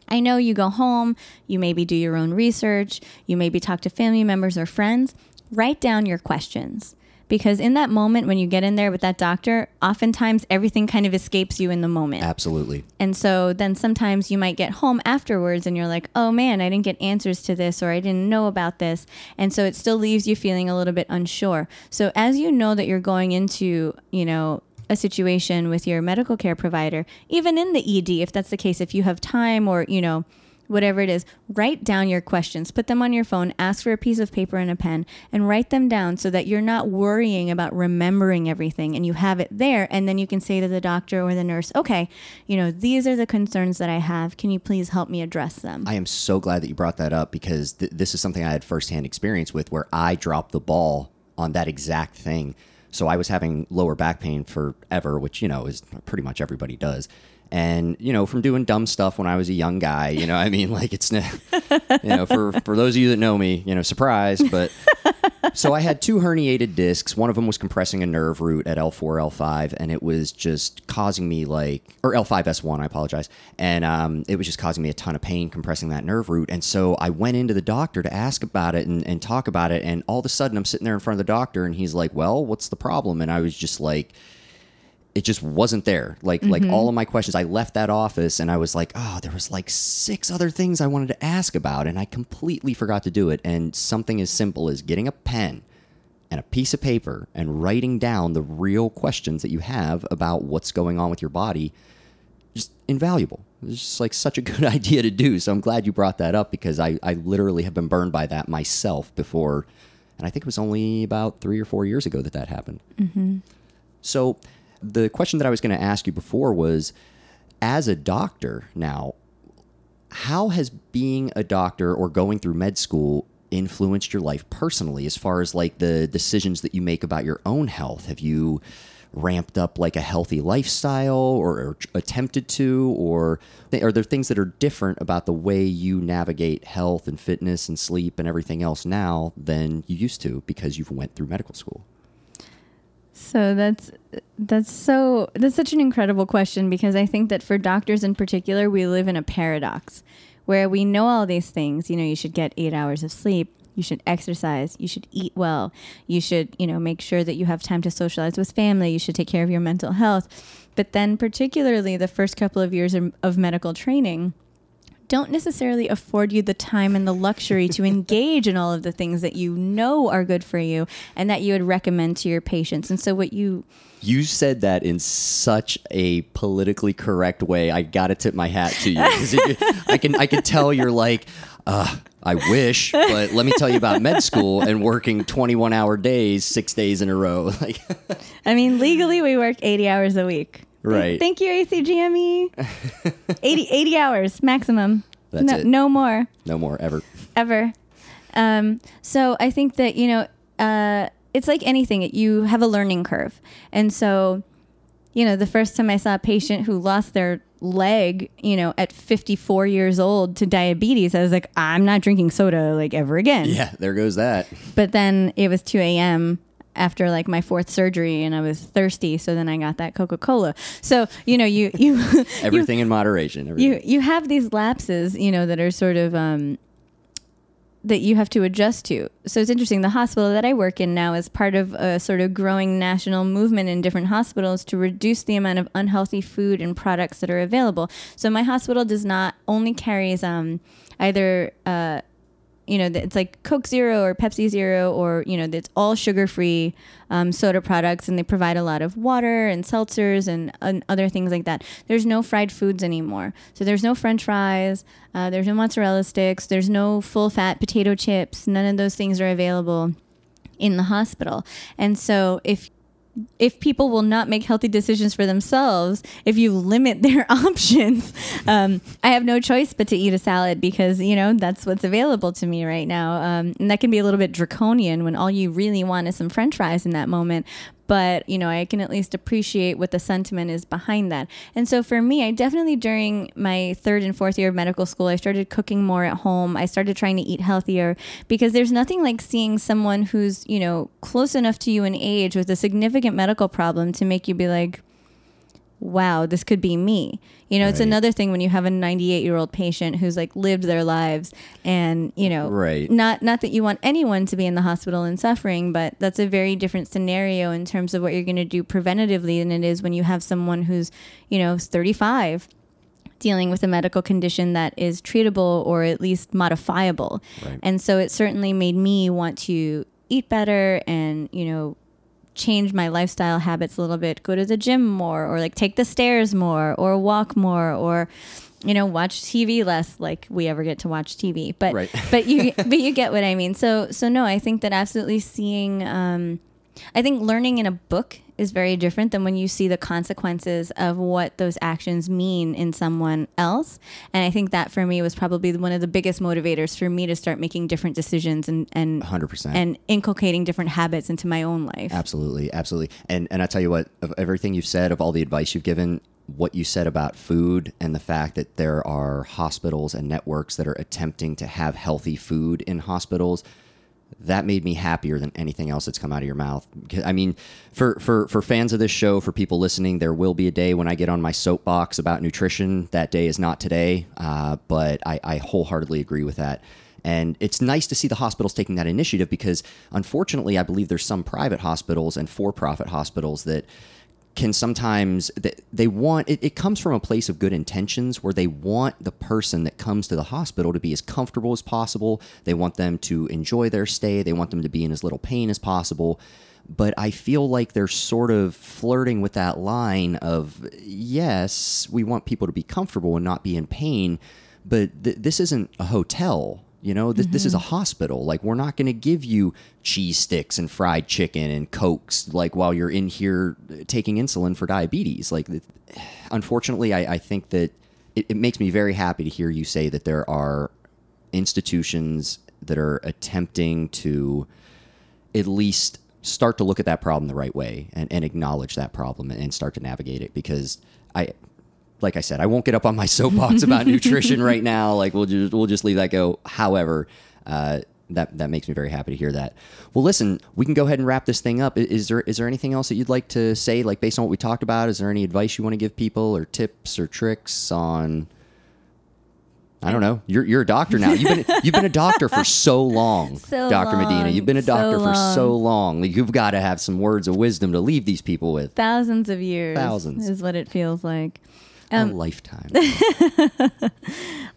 I know you go home, you maybe do your own research, you maybe talk to family members or friends. Write down your questions. Because in that moment when you get in there with that doctor, oftentimes everything kind of escapes you in the moment. Absolutely. And so then sometimes you might get home afterwards and you're like, oh man, I didn't get answers to this or I didn't know about this. And so it still leaves you feeling a little bit unsure. So as you know that you're going into, you know, a situation with your medical care provider, even in the ED, if that's the case, if you have time or, you know, whatever it is, write down your questions, put them on your phone, ask for a piece of paper and a pen, and write them down so that you're not worrying about remembering everything and you have it there. And then you can say to the doctor or the nurse, okay, you know, these are the concerns that I have. Can you please help me address them? I am so glad that you brought that up because th- this is something I had firsthand experience with where I dropped the ball on that exact thing. So I was having lower back pain forever, which, you know, is pretty much everybody does. And, you know, from doing dumb stuff when I was a young guy, you know, I mean, like it's, you know, for, for those of you that know me, you know, surprise, but so I had two herniated discs. One of them was compressing a nerve root at L4, L5, and it was just causing me like, or L5S1, I apologize. And um, it was just causing me a ton of pain compressing that nerve root. And so I went into the doctor to ask about it and, and talk about it. And all of a sudden I'm sitting there in front of the doctor and he's like, well, what's the problem? And I was just like, it just wasn't there. Like like mm-hmm. all of my questions, I left that office and I was like, oh, there was like six other things I wanted to ask about, and I completely forgot to do it. And something as simple as getting a pen and a piece of paper and writing down the real questions that you have about what's going on with your body, just invaluable. It's just like such a good idea to do. So I'm glad you brought that up because I, I literally have been burned by that myself before. And I think it was only about three or four years ago that that happened. Mm-hmm. So, the question that I was going to ask you before was as a doctor now, how has being a doctor or going through med school influenced your life personally as far as like the decisions that you make about your own health? Have you ramped up like a healthy lifestyle or, or attempted to or are there things that are different about the way you navigate health and fitness and sleep and everything else now than you used to because you've went through medical school? So that's that's so that's such an incredible question because I think that for doctors in particular, we live in a paradox where we know all these things. You know, you should get eight hours of sleep. You should exercise. You should eat well. You should, you know, make sure that you have time to socialize with family. You should take care of your mental health. But then, particularly the first couple of years of, of medical training, don't necessarily afford you the time and the luxury to engage in all of the things that you know are good for you and that you would recommend to your patients. And so, what you You said that in such a politically correct way. I got to tip my hat to you 'Cause it- I can I can tell you're like, uh, I wish, but let me tell you about med school and working 21 hour days, six days in a row. Like, I mean, legally, we work 80 hours a week. Right. Thank you, ACGME. 80, 80 hours maximum. That's no, it. no more No more ever. ever. Um, so I think that you know, uh, it's like anything. You have a learning curve, and so, you know, the first time I saw a patient who lost their leg, you know, at 54 years old to diabetes, I was like, I'm not drinking soda like ever again. Yeah, there goes that. But then it was 2 a.m. after like my fourth surgery, and I was thirsty, so then I got that Coca Cola. So you know, you you you Everything in moderation. Everything. you you have these lapses, you know, that are sort of um, that you have to adjust to. So it's interesting. The hospital that I work in now is part of a sort of growing national movement in different hospitals to reduce the amount of unhealthy food and products that are available. So my hospital does not only carries um, either. Uh, you know, it's like Coke Zero or Pepsi Zero, or, you know, it's all sugar free um, soda products, and they provide a lot of water and seltzers and, and other things like that. There's no fried foods anymore. So there's no french fries, uh, there's no mozzarella sticks, there's no full fat potato chips. None of those things are available in the hospital. And so if if people will not make healthy decisions for themselves, if you limit their options, um, I have no choice but to eat a salad because you know that's what's available to me right now, um, and that can be a little bit draconian when all you really want is some French fries in that moment. But you know, I can at least appreciate what the sentiment is behind that. And so for me, I definitely during my third and fourth year of medical school, I started cooking more at home. I started trying to eat healthier because there's nothing like seeing someone who's you know close enough to you in age with a significant medical problem to make you be like wow, this could be me. You know, it's another thing when you have a 98 year old patient who's like lived their lives and, you know, Right. not, not that you want anyone to be in the hospital and suffering, but that's a very different scenario in terms of what you're going to do preventatively than it is when you have someone who's, you know, 35 dealing with a medical condition that is treatable or at least modifiable. Right. And so it certainly made me want to eat better and, you know, change my lifestyle habits a little bit, go to the gym more or like take the stairs more or walk more or you know, watch TV less like we ever get to watch TV. But Right. but you but you get what I mean. So so no, I think that absolutely seeing um I think learning in a book is very different than when you see the consequences of what those actions mean in someone else. And I think that for me was probably one of the biggest motivators for me to start making different decisions and and 100%. and inculcating different habits into my own life. Absolutely, absolutely. And and I tell you what, of everything you've said, of all the advice you've given, what you said about food and the fact that there are hospitals and networks that are attempting to have healthy food in hospitals, that made me happier than anything else that's come out of your mouth. I mean, for for for fans of this show, for people listening, there will be a day when I get on my soapbox about nutrition. That day is not today, uh, but I, I wholeheartedly agree with that. And it's nice to see the hospitals taking that initiative because, unfortunately, I believe there's some private hospitals and for-profit hospitals that can sometimes they, they want it, it comes from a place of good intentions where they want the person that comes to the hospital to be as comfortable as possible. They want them to enjoy their stay. They want them to be in as little pain as possible. But i feel like they're sort of flirting with that line of yes we want people to be comfortable and not be in pain but th- this isn't a hotel you know, this, this is a mm-hmm. hospital. Like, we're not going to give you cheese sticks and fried chicken and cokes like while you're in here taking insulin for diabetes. Like, unfortunately, I, I think that it, it makes me very happy to hear you say that there are institutions that are attempting to at least start to look at that problem the right way and, and acknowledge that problem and start to navigate it because I like I said, I won't get up on my soapbox about nutrition right now. Like we'll just we'll just leave that go. However, uh, that that makes me very happy to hear that. Well, listen, we can go ahead and wrap this thing up. Is there is there anything else that you'd like to say, like based on what we talked about? Is there any advice you want to give people, or tips or tricks on? I don't know. You're you're a doctor now. You've been you've been a doctor for so long, So Doctor Medina. You've been a so doctor for so long. Like, you've got to have some words of wisdom to leave these people with. Thousands of years Thousands. is what it feels like. A lifetime.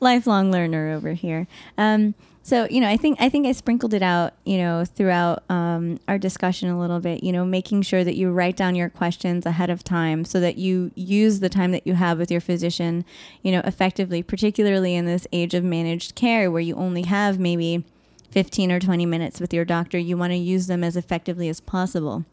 lifelong learner over here. Um, so you know, I think I think I sprinkled it out, you know, throughout um, our discussion a little bit. You know, making sure that you write down your questions ahead of time, so that you use the time that you have with your physician, you know, effectively. Particularly in this age of managed care, where you only have maybe fifteen or twenty minutes with your doctor, you want to use them as effectively as possible.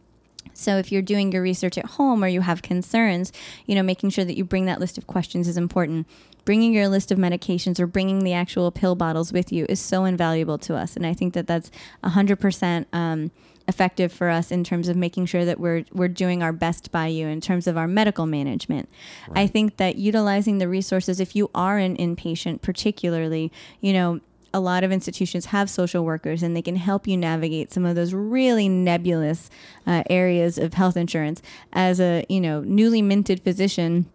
So if you're doing your research at home or you have concerns, you know, making sure that you bring that list of questions is important. Bringing your list of medications or bringing the actual pill bottles with you is so invaluable to us, and I think that that's 100% um, effective for us in terms of making sure that we're we're doing our best by you in terms of our medical management. Right. I think that utilizing the resources, if you are an inpatient, particularly, you know, a lot of institutions have social workers and they can help you navigate some of those really nebulous uh, areas of health insurance as a you know newly minted physician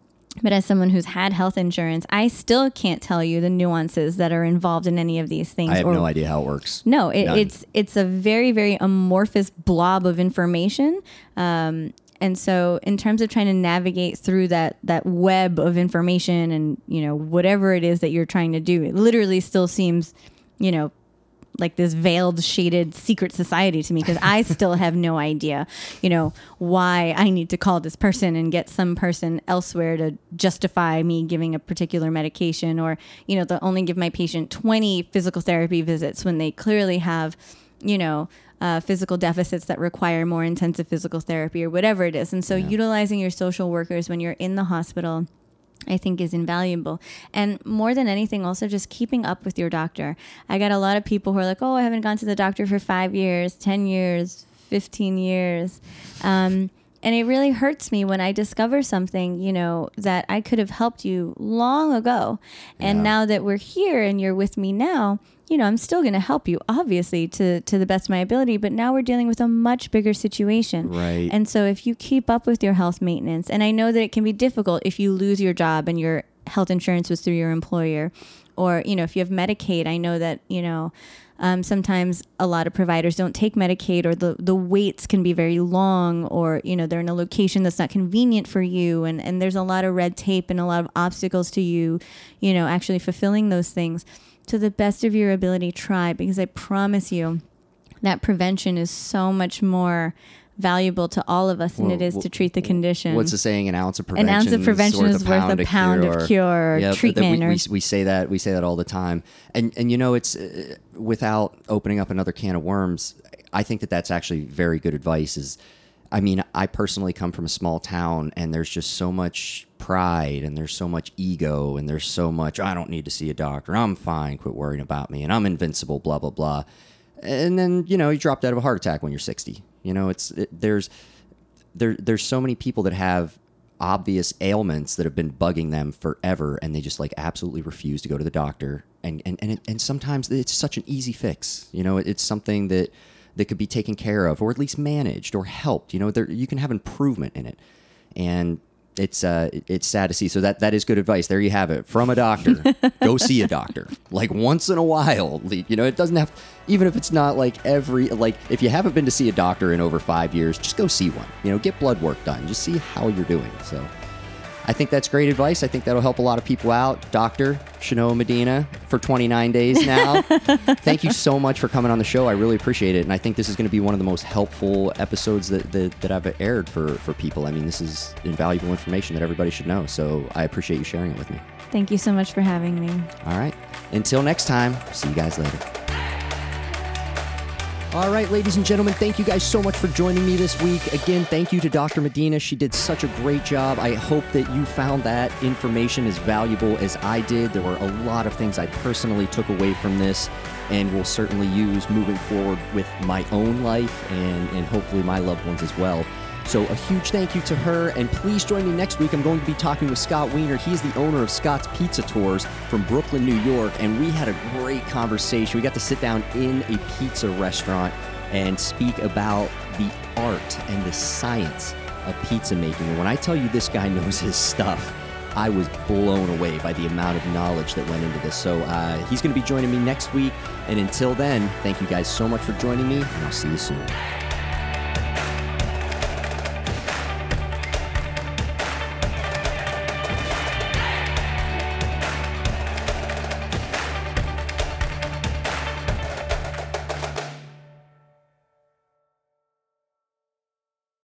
but as someone who's had health insurance, I still can't tell you the nuances that are involved in any of these things. I have or, no idea how it works. No, it, it's it's a very very amorphous blob of information. Um, and so, in terms of trying to navigate through that that web of information and you know whatever it is that you're trying to do, it literally still seems, you know, like this veiled, shaded secret society to me because I still have no idea, you know, why I need to call this person and get some person elsewhere to justify me giving a particular medication or, you know, to only give my patient 20 physical therapy visits when they clearly have, you know, uh, physical deficits that require more intensive physical therapy or whatever it is. And so, yeah. utilizing your social workers when you're in the hospital I think is invaluable. And more than anything, also just keeping up with your doctor. I got a lot of people who are like, oh, I haven't gone to the doctor for five years, 10 years, 15 years. Um, and it really hurts me when I discover something, you know, that I could have helped you long ago. And yeah. now that we're here and you're with me now, you know, I'm still going to help you, obviously, to to the best of my ability. But now we're dealing with a much bigger situation, right? And so, if you keep up with your health maintenance, and I know that it can be difficult if you lose your job and your health insurance was through your employer, or you know, if you have Medicaid, I know that you know. Um, sometimes a lot of providers don't take Medicaid, or the, the waits can be very long, or you know they're in a location that's not convenient for you, and, and there's a lot of red tape and a lot of obstacles to you, you know, actually fulfilling those things. To the best of your ability, try because I promise you that prevention is so much more valuable to all of us than well, it is well, to treat the condition. What's the saying? An ounce of prevention. An ounce of prevention is worth a pound, of, of cure. Yeah, treatment. We, we, we, say that we say that all the time, and and you know it's uh, without opening up another can of worms. I think that that's actually very good advice. Is I mean, I personally come from a small town, and there's just so much pride, and there's so much ego, and there's so much, I don't need to see a doctor. I'm fine. Quit worrying about me, and I'm invincible, blah, blah, blah. And then, you know, you dropped out of a heart attack when you're 60. You know, it's, it, there's, there, there's so many people that have obvious ailments that have been bugging them forever, and they just like absolutely refuse to go to the doctor. And, and, and, it, and sometimes it's such an easy fix. You know, it's something that, that could be taken care of or at least managed or helped. You know, there, you can have improvement in it. And it's uh, it's sad to see. So that that is good advice. There you have it from a doctor. Go see a doctor, like once in a while. You know, it doesn't have, even if it's not like every like if you haven't been to see a doctor in over five years, just go see one. You know, get blood work done. Just see how you're doing. So. I think that's great advice. I think that'll help a lot of people out. Dr. Chanoa Medina for 29 days now. Thank you so much for coming on the show. I really appreciate it. And I think this is going to be one of the most helpful episodes that, that, that I've aired for, for people. I mean, this is invaluable information that everybody should know. So I appreciate you sharing it with me. Thank you so much for having me. All right. Until next time, see you guys later. All right, ladies and gentlemen, thank you guys so much for joining me this week. Again, thank you to Dr. Medina. She did such a great job. I hope that you found that information as valuable as I did. There were a lot of things I personally took away from this and will certainly use moving forward with my own life and, and hopefully my loved ones as well. So, a huge thank you to her, and please join me next week. I'm going to be talking with Scott Wiener. He's the owner of Scott's Pizza Tours from Brooklyn, New York, and we had a great conversation. We got to sit down in a pizza restaurant and speak about the art and the science of pizza making. And when I tell you this guy knows his stuff, I was blown away by the amount of knowledge that went into this. So, uh, he's going to be joining me next week. And until then, thank you guys so much for joining me, and I'll see you soon.